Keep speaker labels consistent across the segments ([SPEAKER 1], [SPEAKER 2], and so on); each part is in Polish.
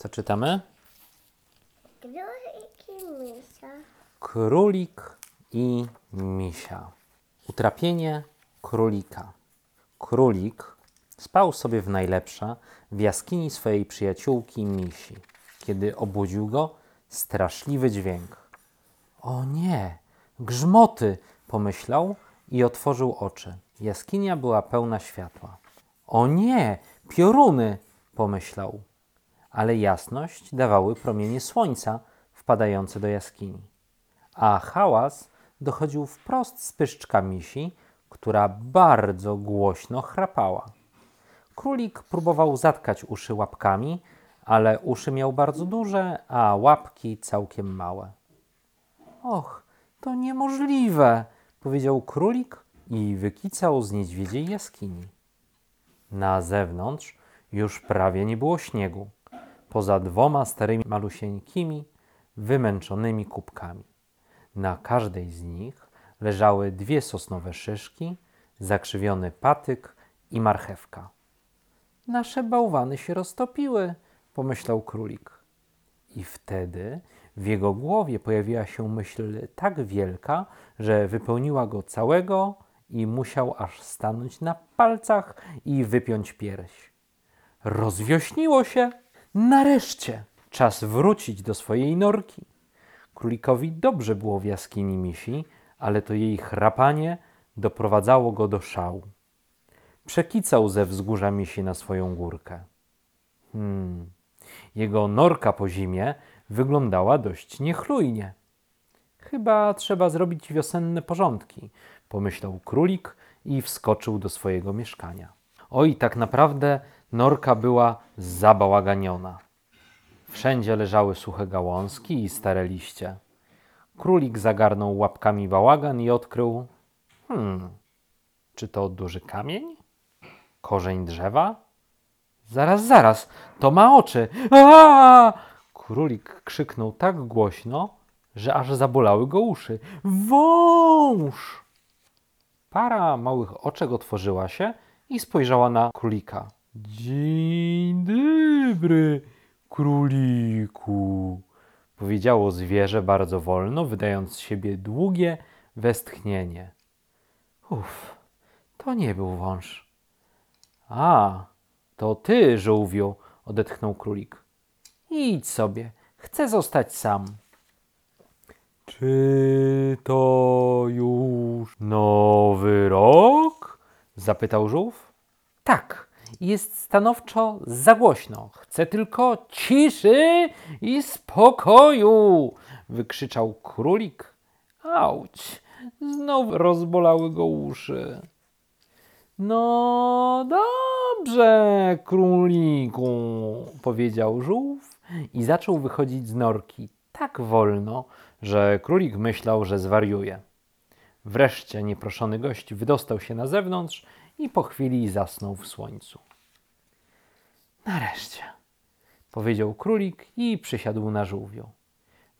[SPEAKER 1] Co czytamy?
[SPEAKER 2] Królik i misia.
[SPEAKER 1] Królik i misia. Utrapienie królika. Królik spał sobie w najlepsze w jaskini swojej przyjaciółki misi, kiedy obudził go straszliwy dźwięk. O nie, grzmoty, pomyślał i otworzył oczy. Jaskinia była pełna światła. O nie, pioruny, pomyślał. Ale jasność dawały promienie słońca wpadające do jaskini. A hałas dochodził wprost z pyszczka misi, która bardzo głośno chrapała. Królik próbował zatkać uszy łapkami, ale uszy miał bardzo duże, a łapki całkiem małe. Och, to niemożliwe, powiedział królik i wykicał z niedźwiedziej jaskini. Na zewnątrz już prawie nie było śniegu, poza dwoma starymi malusieńkimi, wymęczonymi kubkami. Na każdej z nich leżały dwie sosnowe szyszki, zakrzywiony patyk i marchewka. Nasze bałwany się roztopiły, pomyślał królik. I wtedy w jego głowie pojawiła się myśl tak wielka, że wypełniła go całego i musiał aż stanąć na palcach i wypiąć pierś. Rozwiośniło się. Nareszcie czas wrócić do swojej norki. Królikowi dobrze było w jaskini misi, ale to jej chrapanie doprowadzało go do szału. Przekicał ze wzgórza misi na swoją górkę. Hmm. Jego norka po zimie wyglądała dość niechlujnie. Chyba trzeba zrobić wiosenne porządki, pomyślał królik i wskoczył do swojego mieszkania. Oj, tak naprawdę norka była zabałaganiona. Wszędzie leżały suche gałązki i stare liście. Królik zagarnął łapkami bałagan i odkrył: Hmm, czy to duży kamień? Korzeń drzewa? Zaraz, zaraz, to ma oczy. Aaaa! Królik krzyknął tak głośno, że aż zabolały go uszy. Wąż! Para małych oczek otworzyła się i spojrzała na królika. Dzień dobry, króliku, powiedziało zwierzę bardzo wolno, wydając z siebie długie westchnienie. Uff, to nie był wąż. A, to ty, żółwiu, odetchnął królik. Idź sobie, chcę zostać sam. Czy to już nowy rok? zapytał żółw. Tak, jest stanowczo za głośno. Chcę tylko ciszy i spokoju, wykrzyczał królik. Auć, znów rozbolały go uszy. No dobrze, króliku, powiedział żółw i zaczął wychodzić z norki tak wolno, że królik myślał, że zwariuje. Wreszcie nieproszony gość wydostał się na zewnątrz i po chwili zasnął w słońcu. Nareszcie, powiedział królik i przysiadł na żółwiu.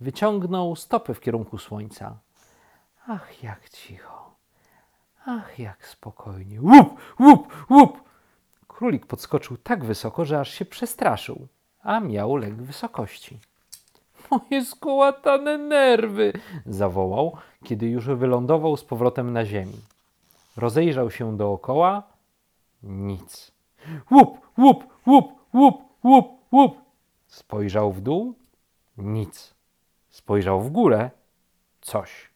[SPEAKER 1] Wyciągnął stopy w kierunku słońca. Ach, jak cicho. Ach, jak spokojnie. Łup, łup, łup! Królik podskoczył tak wysoko, że aż się przestraszył, a miał lęk wysokości. Moje skołatane nerwy! zawołał, kiedy już wylądował z powrotem na ziemi. Rozejrzał się dookoła. Nic. Łup, łup, łup, łup, łup, łup. Spojrzał w dół. Nic. Spojrzał w górę. Coś.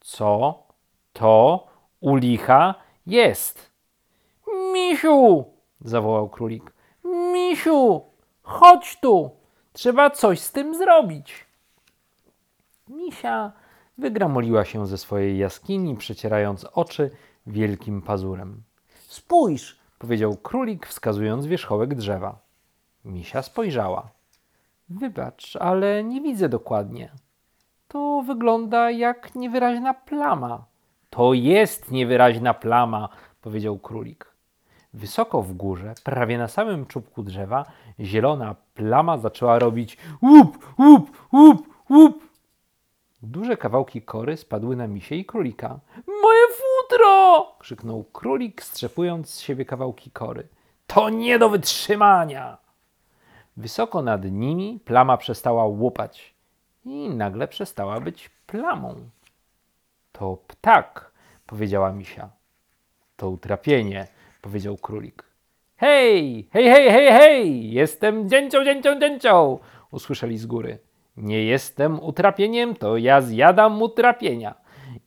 [SPEAKER 1] Co to u licha jest? Misiu! zawołał królik. Misiu! Chodź tu! Trzeba coś z tym zrobić. Misia wygramoliła się ze swojej jaskini, przecierając oczy wielkim pazurem. Spójrz, powiedział królik, wskazując wierzchołek drzewa. Misia spojrzała. Wybacz, ale nie widzę dokładnie. To wygląda jak niewyraźna plama. To jest niewyraźna plama, powiedział królik. Wysoko w górze, prawie na samym czubku drzewa, zielona plama zaczęła robić łup, łup, łup, łup. Duże kawałki kory spadły na misie i królika. Moje futro! Krzyknął królik, strzepując z siebie kawałki kory. To nie do wytrzymania! Wysoko nad nimi plama przestała łupać i nagle przestała być plamą. To ptak, powiedziała misia. To utrapienie, powiedział królik. Hej, hej, hej, hej, hej! Jestem dzięcią, dzięcią, dzięcią! Usłyszeli z góry. Nie jestem utrapieniem, to ja zjadam utrapienia.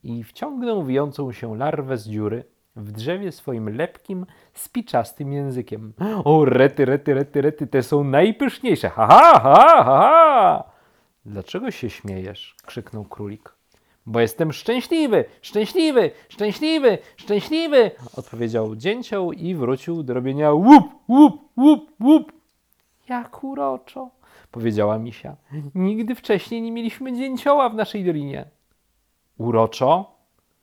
[SPEAKER 1] I wciągnął wijącą się larwę z dziury w drzewie swoim lepkim, spiczastym językiem. O, rety, rety, rety, rety, te są najpyszniejsze. Ha, ha, ha, ha! Dlaczego się śmiejesz? krzyknął królik. Bo jestem szczęśliwy, szczęśliwy, szczęśliwy, szczęśliwy, odpowiedział dzięcioł i wrócił do robienia łup, łup, łup, łup. Jak uroczo, powiedziała misia. Nigdy wcześniej nie mieliśmy dzięcioła w naszej dolinie. Uroczo?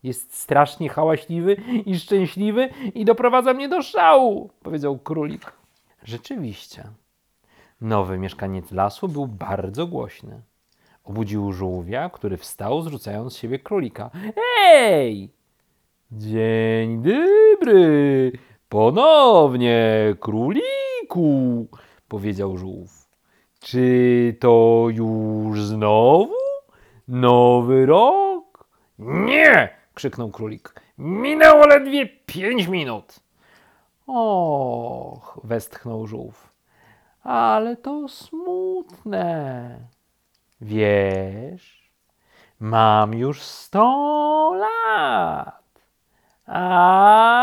[SPEAKER 1] Jest strasznie hałaśliwy i szczęśliwy i doprowadza mnie do szału, powiedział królik. Rzeczywiście. Nowy mieszkaniec lasu był bardzo głośny. Obudził żółwia, który wstał, zrzucając z siebie królika. Ej! Dzień dobry! Ponownie, króliku! powiedział żółw. Czy to już znowu? Nowy rok? Nie! krzyknął królik. Minęło ledwie pięć minut. Och, westchnął żółw. Ale to smutne. Wiesz, mam już sto lat. Albo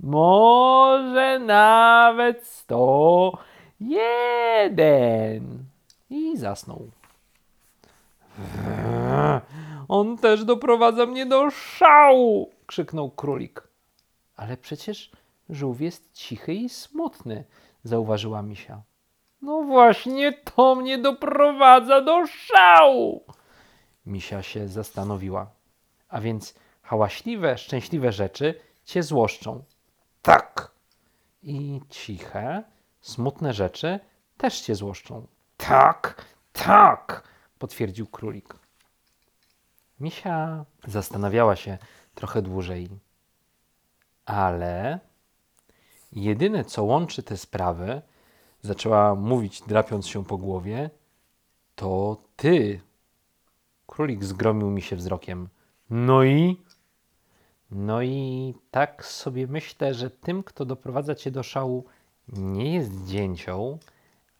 [SPEAKER 1] może nawet sto jeden. I zasnął. On też doprowadza mnie do szału! krzyknął królik. Ale przecież żółw jest cichy i smutny, zauważyła misia. No właśnie to mnie doprowadza do szału! Misia się zastanowiła. A więc hałaśliwe, szczęśliwe rzeczy cię złoszczą. Tak. I ciche, smutne rzeczy też cię złoszczą. Tak, tak, potwierdził królik. Misia zastanawiała się trochę dłużej. Ale jedyne, co łączy te sprawy, zaczęła mówić, drapiąc się po głowie, to ty. Królik zgromił mi się wzrokiem. No i? No i tak sobie myślę, że tym, kto doprowadza cię do szału, nie jest dzięcioł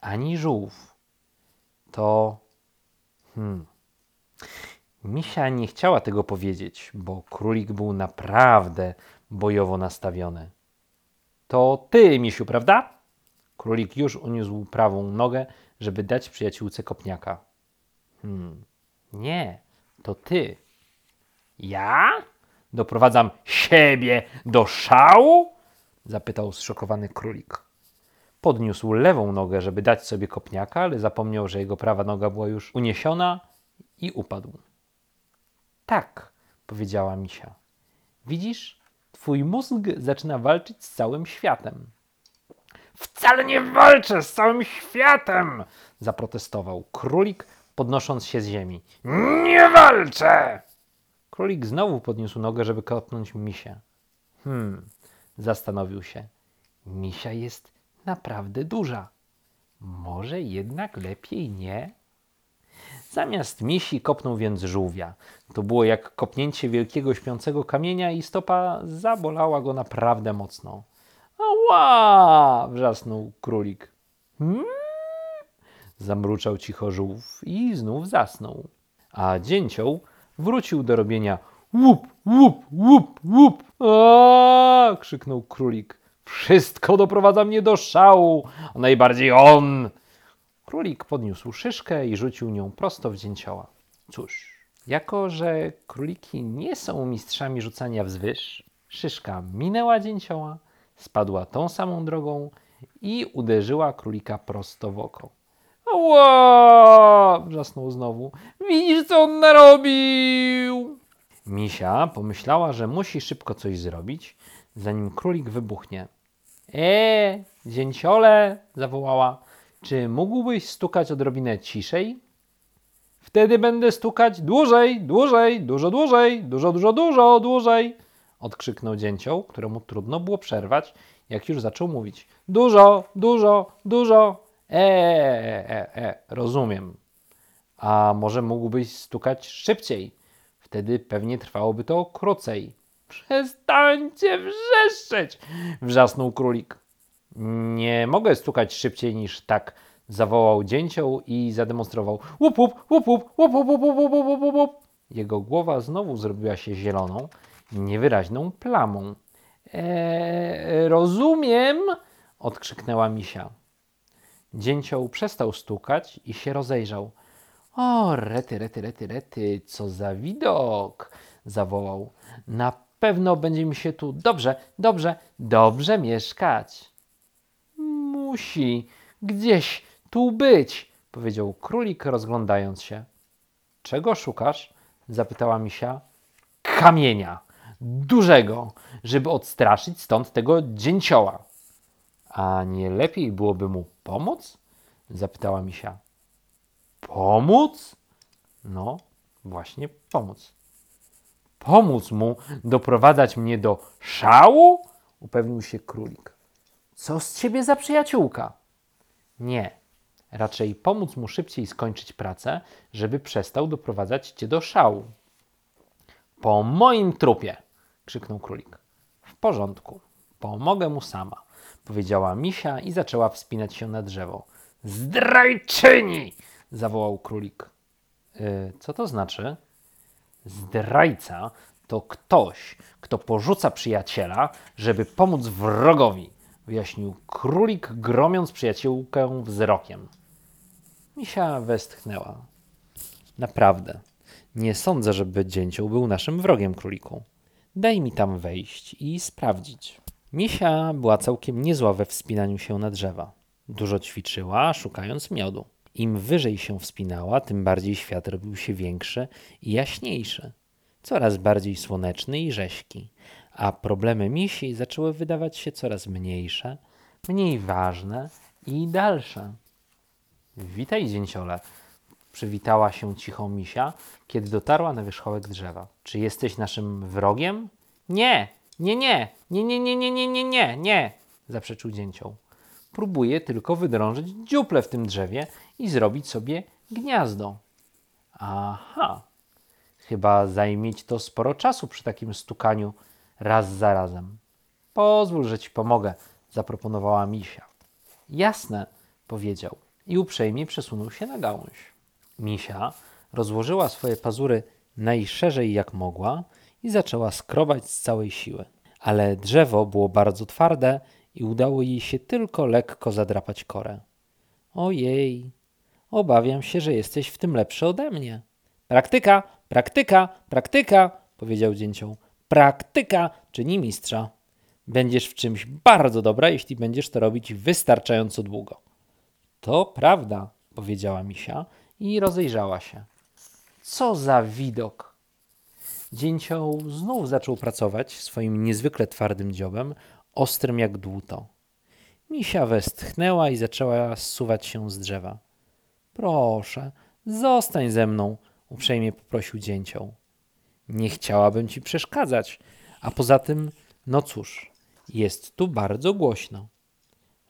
[SPEAKER 1] ani żółw. To. Hmm. Misia nie chciała tego powiedzieć, bo królik był naprawdę bojowo nastawiony. To ty, misiu, prawda? Królik już uniósł prawą nogę, żeby dać przyjaciółce kopniaka. Hmm. Nie, to ty. Ja? Doprowadzam siebie do szału? Zapytał zszokowany królik. Podniósł lewą nogę, żeby dać sobie kopniaka, ale zapomniał, że jego prawa noga była już uniesiona i upadł. Tak, powiedziała misia. Widzisz, twój mózg zaczyna walczyć z całym światem. Wcale nie walczę z całym światem! zaprotestował królik, podnosząc się z ziemi. Nie walczę! Królik znowu podniósł nogę, żeby kopnąć misia. Hmm, zastanowił się. Misia jest naprawdę duża. Może jednak lepiej nie? Zamiast misi kopnął więc żółwia. To było jak kopnięcie wielkiego śpiącego kamienia i stopa zabolała go naprawdę mocno. Ała! wrzasnął królik. Hmm? Zamruczał cicho żółw i znów zasnął. A dzięcioł wrócił do robienia łup, łup, łup, łup. A! krzyknął królik. Wszystko doprowadza mnie do szału, a najbardziej on. Królik podniósł szyszkę i rzucił nią prosto w dzięcioła. Cóż, jako że króliki nie są mistrzami rzucania wzwyż, szyszka minęła dzięcioła, spadła tą samą drogą i uderzyła królika prosto w oko. Ła! wrzasnął znowu. Widzisz, co on narobił? Misia pomyślała, że musi szybko coś zrobić, zanim królik wybuchnie. E, dzięciole, zawołała. Czy mógłbyś stukać odrobinę ciszej? Wtedy będę stukać dłużej, dłużej, dużo dłużej, dużo, dużo, dużo dłużej, odkrzyknął dzięcioł, któremu trudno było przerwać jak już zaczął mówić. Dużo, dużo, dużo. E, e, e, e, rozumiem. A może mógłbyś stukać szybciej? Wtedy pewnie trwałoby to krócej. Przestańcie wrzeszczeć! wrzasnął królik. Nie mogę stukać szybciej niż tak, zawołał dzięcioł i zademonstrował. Łup, łup, łup, łup, łup, łup, łup, łup, łup, łup. Jego głowa znowu zrobiła się zieloną, niewyraźną plamą. Eee, rozumiem, odkrzyknęła misia. Dzięcioł przestał stukać i się rozejrzał. O, rety, rety, rety, rety, co za widok! zawołał. Na pewno będzie mi się tu dobrze, dobrze, dobrze mieszkać. Musi gdzieś tu być, powiedział królik, rozglądając się. Czego szukasz? zapytała misia. Kamienia, dużego, żeby odstraszyć stąd tego dzięcioła. A nie lepiej byłoby mu pomóc? zapytała misia. Pomóc? No, właśnie pomóc. Pomóc mu doprowadzać mnie do szału? Upewnił się królik. Co z ciebie za przyjaciółka? Nie, raczej pomóc mu szybciej skończyć pracę, żeby przestał doprowadzać cię do szału. Po moim trupie! krzyknął królik. W porządku, pomogę mu sama, powiedziała misia i zaczęła wspinać się na drzewo. Zdrajczyni! zawołał królik. Yy, co to znaczy? Zdrajca to ktoś, kto porzuca przyjaciela, żeby pomóc wrogowi, wyjaśnił królik, gromiąc przyjaciółkę wzrokiem. Misia westchnęła. Naprawdę, nie sądzę, żeby dzięcioł był naszym wrogiem, króliku. Daj mi tam wejść i sprawdzić. Misia była całkiem niezła we wspinaniu się na drzewa. Dużo ćwiczyła, szukając miodu. Im wyżej się wspinała, tym bardziej świat robił się większy i jaśniejszy, coraz bardziej słoneczny i rześki, a problemy misi zaczęły wydawać się coraz mniejsze, mniej ważne i dalsze. Witaj, dzięciole, przywitała się cicho misia, kiedy dotarła na wierzchołek drzewa. Czy jesteś naszym wrogiem? Nie, nie, nie, nie, nie, nie, nie, nie, nie, nie, nie, zaprzeczył dzięcioł. Próbuję tylko wydrążyć dziuple w tym drzewie i zrobić sobie gniazdo. Aha, chyba zajmie to sporo czasu przy takim stukaniu raz za razem. Pozwól, że ci pomogę, zaproponowała misia. Jasne, powiedział i uprzejmie przesunął się na gałąź. Misia rozłożyła swoje pazury najszerzej jak mogła i zaczęła skrobać z całej siły. Ale drzewo było bardzo twarde i udało jej się tylko lekko zadrapać korę. Ojej, obawiam się, że jesteś w tym lepszy ode mnie. Praktyka, praktyka, praktyka, powiedział dzięcioł. Praktyka czyni mistrza. Będziesz w czymś bardzo dobra, jeśli będziesz to robić wystarczająco długo. To prawda, powiedziała misia i rozejrzała się. Co za widok! Dzięcioł znów zaczął pracować swoim niezwykle twardym dziobem, ostrym jak dłuto. Misia westchnęła i zaczęła zsuwać się z drzewa. Proszę, zostań ze mną, uprzejmie poprosił dzięcioł. Nie chciałabym ci przeszkadzać, a poza tym, no cóż, jest tu bardzo głośno.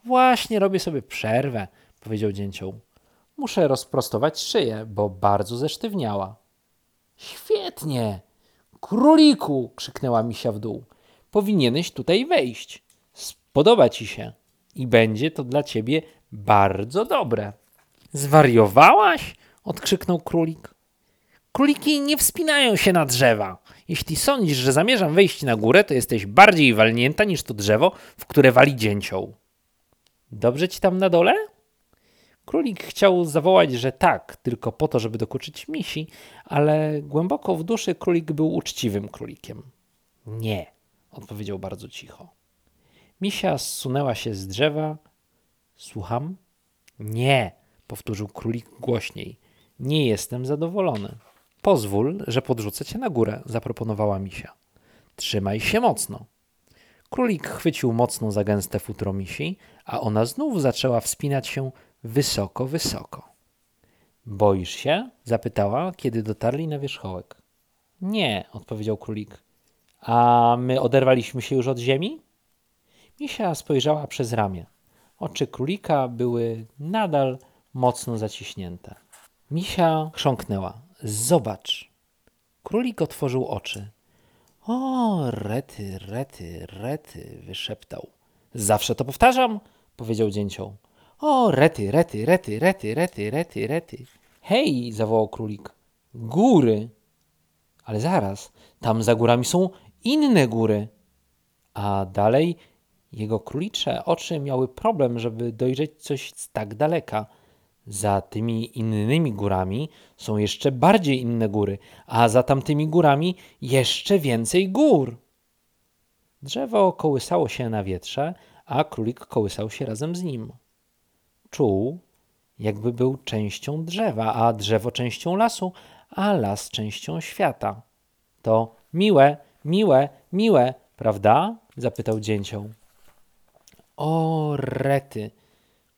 [SPEAKER 1] Właśnie robię sobie przerwę, powiedział dzięcioł. Muszę rozprostować szyję, bo bardzo zesztywniała. Świetnie! Króliku! krzyknęła misia w dół. Powinieneś tutaj wejść. Spodoba ci się i będzie to dla ciebie bardzo dobre. Zwariowałaś? odkrzyknął królik. Króliki nie wspinają się na drzewa. Jeśli sądzisz, że zamierzam wejść na górę, to jesteś bardziej walnięta niż to drzewo, w które wali dzięcioł. Dobrze ci tam na dole? Królik chciał zawołać, że tak, tylko po to, żeby dokuczyć misi, ale głęboko w duszy królik był uczciwym królikiem. Nie, odpowiedział bardzo cicho. Misia zsunęła się z drzewa. Słucham? Nie, powtórzył królik głośniej. Nie jestem zadowolony. Pozwól, że podrzucę cię na górę, zaproponowała misia. Trzymaj się mocno. Królik chwycił mocno za gęste futro misi, a ona znów zaczęła wspinać się wysoko, wysoko. Boisz się? zapytała, kiedy dotarli na wierzchołek. Nie, odpowiedział królik. A my oderwaliśmy się już od ziemi? Misia spojrzała przez ramię. Oczy królika były nadal mocno zaciśnięte. Misia chrząknęła. Zobacz. Królik otworzył oczy. O, rety, rety, rety, wyszeptał. Zawsze to powtarzam, powiedział dzięcioł. O, rety, rety, rety, rety, rety, rety, rety. Hej, zawołał królik. Góry. Ale zaraz, tam za górami są inne góry. A dalej jego królicze oczy miały problem, żeby dojrzeć coś z tak daleka. Za tymi innymi górami są jeszcze bardziej inne góry, a za tamtymi górami jeszcze więcej gór. Drzewo kołysało się na wietrze, a królik kołysał się razem z nim. Czuł, jakby był częścią drzewa, a drzewo częścią lasu, a las częścią świata. To miłe, miłe, miłe, prawda? zapytał dzięcioł. O, rety,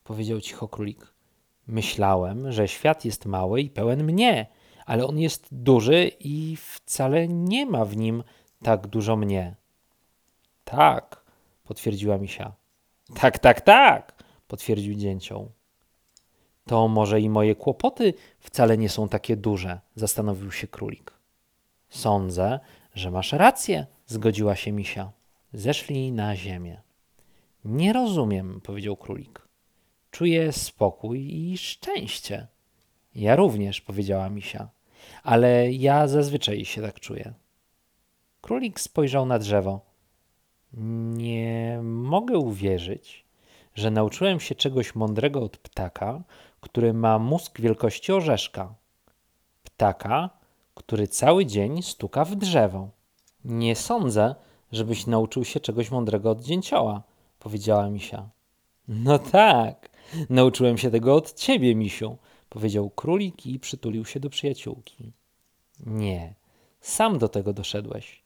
[SPEAKER 1] powiedział cicho królik. Myślałem, że świat jest mały i pełen mnie, ale on jest duży i wcale nie ma w nim tak dużo mnie. Tak, potwierdziła misia. Tak, tak, tak, potwierdził dzięcioł. To może i moje kłopoty wcale nie są takie duże, zastanowił się królik. Sądzę, że masz rację, zgodziła się misia. Zeszli na ziemię. Nie rozumiem, powiedział królik. Czuję spokój i szczęście. Ja również, powiedziała misia, ale ja zazwyczaj się tak czuję. Królik spojrzał na drzewo. Nie mogę uwierzyć, że nauczyłem się czegoś mądrego od ptaka, który ma mózg wielkości orzeszka. Ptaka, który cały dzień stuka w drzewo. Nie sądzę, żebyś nauczył się czegoś mądrego od dzięcioła, powiedziała misia. No tak, nauczyłem się tego od ciebie, misiu, powiedział królik i przytulił się do przyjaciółki. Nie, sam do tego doszedłeś.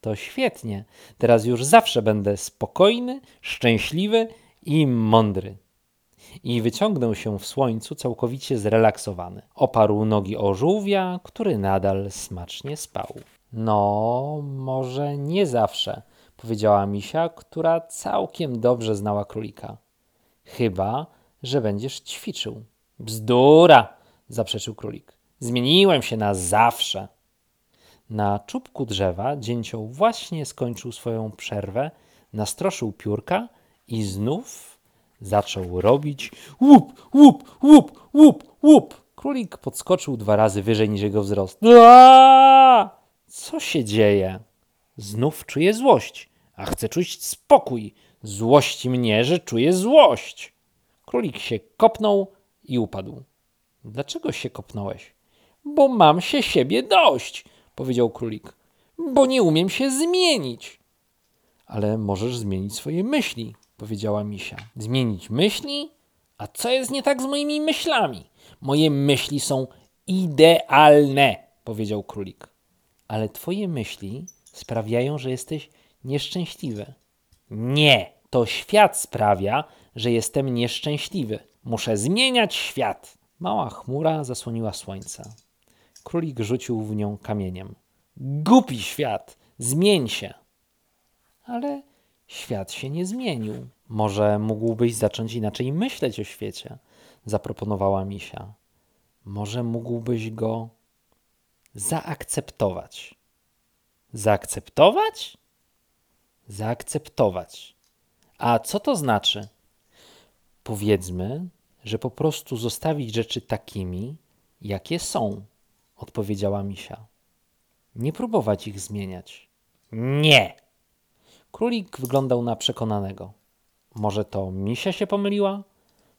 [SPEAKER 1] To świetnie. Teraz już zawsze będę spokojny, szczęśliwy i mądry. I wyciągnął się w słońcu całkowicie zrelaksowany. Oparł nogi o żółwia, który nadal smacznie spał. No, może nie zawsze, powiedziała misia, która całkiem dobrze znała królika. Chyba, że będziesz ćwiczył. Bzdura, zaprzeczył królik. Zmieniłem się na zawsze. Na czubku drzewa dzięcioł właśnie skończył swoją przerwę, nastroszył piórka i znów zaczął robić łup, łup, łup, łup, łup. Królik podskoczył dwa razy wyżej niż jego wzrost. Aaaa! Co się dzieje? Znów czuję złość, a chcę czuć spokój. Złości mnie, że czuję złość. Królik się kopnął i upadł. Dlaczego się kopnąłeś? Bo mam się siebie dość, powiedział królik. Bo nie umiem się zmienić. Ale możesz zmienić swoje myśli, powiedziała misia. Zmienić myśli? A co jest nie tak z moimi myślami? Moje myśli są idealne, powiedział królik. Ale twoje myśli sprawiają, że jesteś nieszczęśliwy. Nie, to świat sprawia, że jestem nieszczęśliwy. Muszę zmieniać świat. Mała chmura zasłoniła słońce. Królik rzucił w nią kamieniem. Głupi świat, zmień się. Ale świat się nie zmienił. Może mógłbyś zacząć inaczej myśleć o świecie, zaproponowała misia. Może mógłbyś go zaakceptować. Zaakceptować? Zaakceptować. A co to znaczy? Powiedzmy, że po prostu zostawić rzeczy takimi, jakie są, odpowiedziała misia. Nie próbować ich zmieniać. Nie! Królik wyglądał na przekonanego. Może to misia się pomyliła?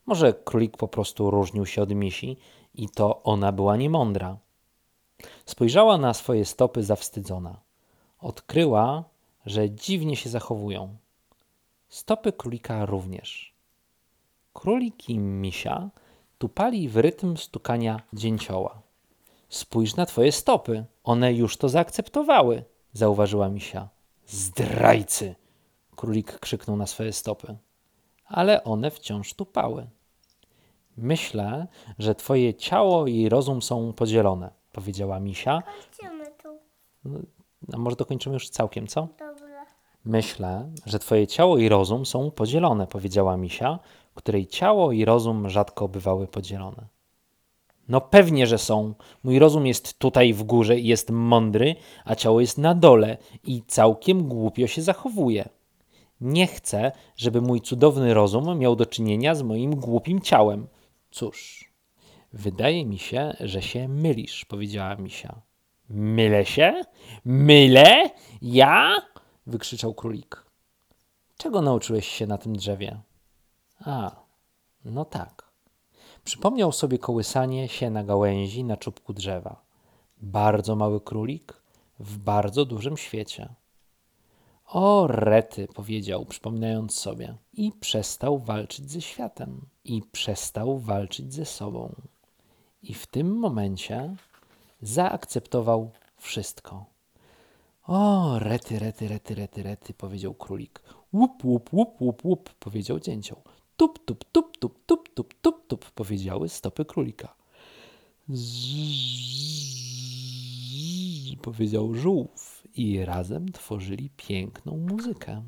[SPEAKER 1] Może królik po prostu różnił się od misi i to ona była niemądra. Spojrzała na swoje stopy zawstydzona. Odkryła, że dziwnie się zachowują. Stopy królika również. Królik i misia tupali w rytm stukania dzięcioła. Spójrz na twoje stopy, one już to zaakceptowały, zauważyła misia. Zdrajcy! Królik krzyknął na swoje stopy. Ale one wciąż tupały. Myślę, że twoje ciało i rozum są podzielone, powiedziała misia.
[SPEAKER 2] Kończymy tu.
[SPEAKER 1] A może dokończymy już całkiem, co?
[SPEAKER 2] Dobra.
[SPEAKER 1] Myślę, że twoje ciało i rozum są podzielone, powiedziała misia, której ciało i rozum rzadko bywały podzielone. No pewnie, że są. Mój rozum jest tutaj w górze i jest mądry, a ciało jest na dole i całkiem głupio się zachowuje. Nie chcę, żeby mój cudowny rozum miał do czynienia z moim głupim ciałem. Cóż, wydaje mi się, że się mylisz, powiedziała misia. Mylę się? Mylę? Ja? wykrzyczał królik. Czego nauczyłeś się na tym drzewie? A, no tak. Przypomniał sobie kołysanie się na gałęzi na czubku drzewa. Bardzo mały królik w bardzo dużym świecie. O, rety, powiedział, przypominając sobie, i przestał walczyć ze światem, i przestał walczyć ze sobą. I w tym momencie zaakceptował wszystko. O, rety, rety, rety, rety, rety, powiedział królik. Łup, łup, łup, łup, łup, powiedział dzięcioł. Tup, tup, tup, tup, tup, tup, tup, tup, powiedziały stopy królika. Zzz, powiedział żółw i razem tworzyli piękną muzykę.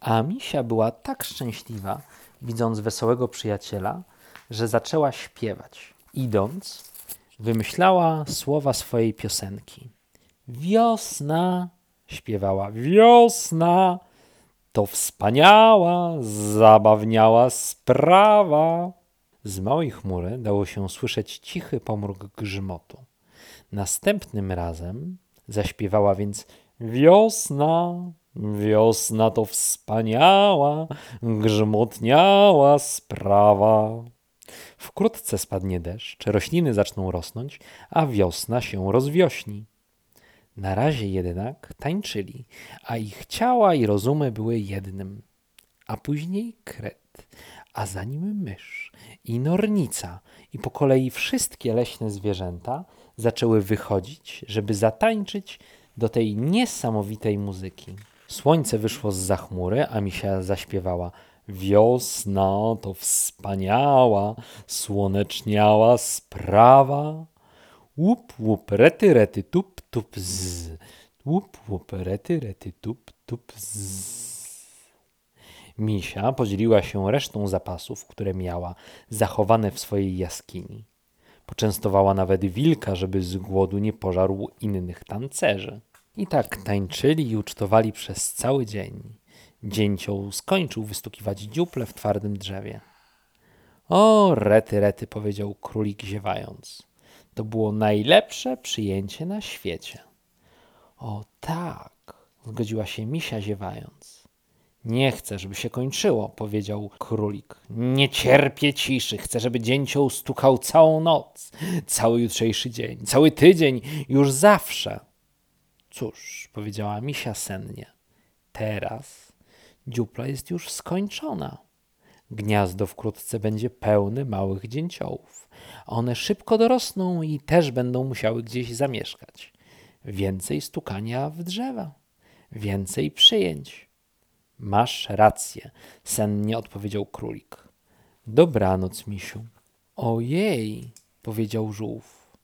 [SPEAKER 1] A misia była tak szczęśliwa, widząc wesołego przyjaciela, że zaczęła śpiewać. Idąc, wymyślała słowa swojej piosenki. Wiosna, śpiewała, wiosna, to wspaniała, zabawniała sprawa. Z małej chmury dało się słyszeć cichy pomruk grzmotu. Następnym razem zaśpiewała więc wiosna, wiosna to wspaniała, grzmotniała sprawa. Wkrótce spadnie deszcz, rośliny zaczną rosnąć, a wiosna się rozwiośni. Na razie jednak tańczyli, a ich ciała i rozumy były jednym. A później kret, a za nim mysz i nornica i po kolei wszystkie leśne zwierzęta zaczęły wychodzić, żeby zatańczyć do tej niesamowitej muzyki. Słońce wyszło z za chmury, a misia zaśpiewała Wiosna to wspaniała, słoneczniała sprawa. Łup, łup, rety, rety, tup, tup, z. Łup, łup, rety, rety, tup, tup, z. Misia podzieliła się resztą zapasów, które miała, zachowane w swojej jaskini. Poczęstowała nawet wilka, żeby z głodu nie pożarł innych tancerzy. I tak tańczyli i ucztowali przez cały dzień. Dzięcioł skończył wystukiwać dziuple w twardym drzewie. O, rety, rety, powiedział królik ziewając. To było najlepsze przyjęcie na świecie. O tak, zgodziła się misia ziewając. Nie chcę, żeby się kończyło, powiedział królik. Nie cierpię ciszy, chcę, żeby dzięcioł stukał całą noc, cały jutrzejszy dzień, cały tydzień, już zawsze. Cóż, powiedziała misia sennie, teraz dziupla jest już skończona. Gniazdo wkrótce będzie pełne małych dzięciołów. One szybko dorosną i też będą musiały gdzieś zamieszkać. Więcej stukania w drzewa, więcej przyjęć. Masz rację, sennie odpowiedział królik. Dobranoc, misiu. Ojej, powiedział żółw.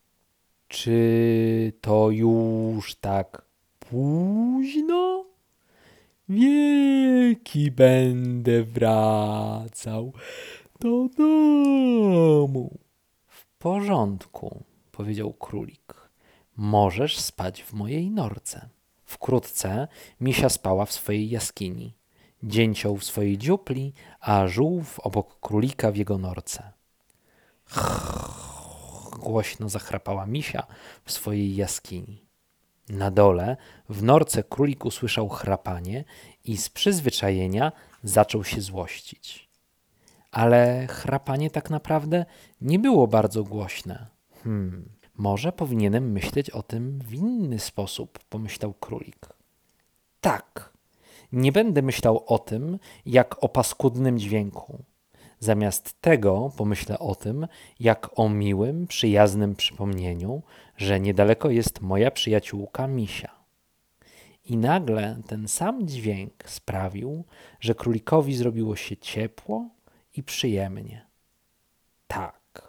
[SPEAKER 1] Czy to już tak późno? Wieki będę wracał do domu. W porządku, powiedział królik. Możesz spać w mojej norce. Wkrótce misia spała w swojej jaskini dzięcioł w swojej dziupli, a żółw obok królika w jego norce. Głośno zachrapała misia w swojej jaskini. Na dole, w norce królik usłyszał chrapanie i z przyzwyczajenia zaczął się złościć. Ale chrapanie tak naprawdę nie było bardzo głośne. Hmm, może powinienem myśleć o tym w inny sposób, pomyślał królik. Tak, nie będę myślał o tym, jak o paskudnym dźwięku. Zamiast tego pomyślę o tym, jak o miłym, przyjaznym przypomnieniu, że niedaleko jest moja przyjaciółka Misia. I nagle ten sam dźwięk sprawił, że królikowi zrobiło się ciepło i przyjemnie. Tak,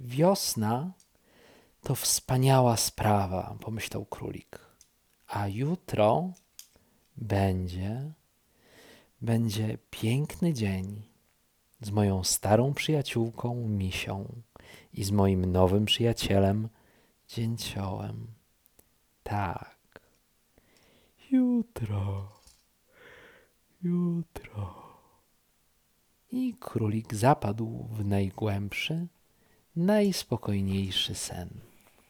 [SPEAKER 1] wiosna to wspaniała sprawa, pomyślał królik. A jutro Będzie, będzie piękny dzień z moją starą przyjaciółką Misią i z moim nowym przyjacielem Dzięciołem. Tak. Jutro. Jutro. I królik zapadł w najgłębszy, najspokojniejszy sen.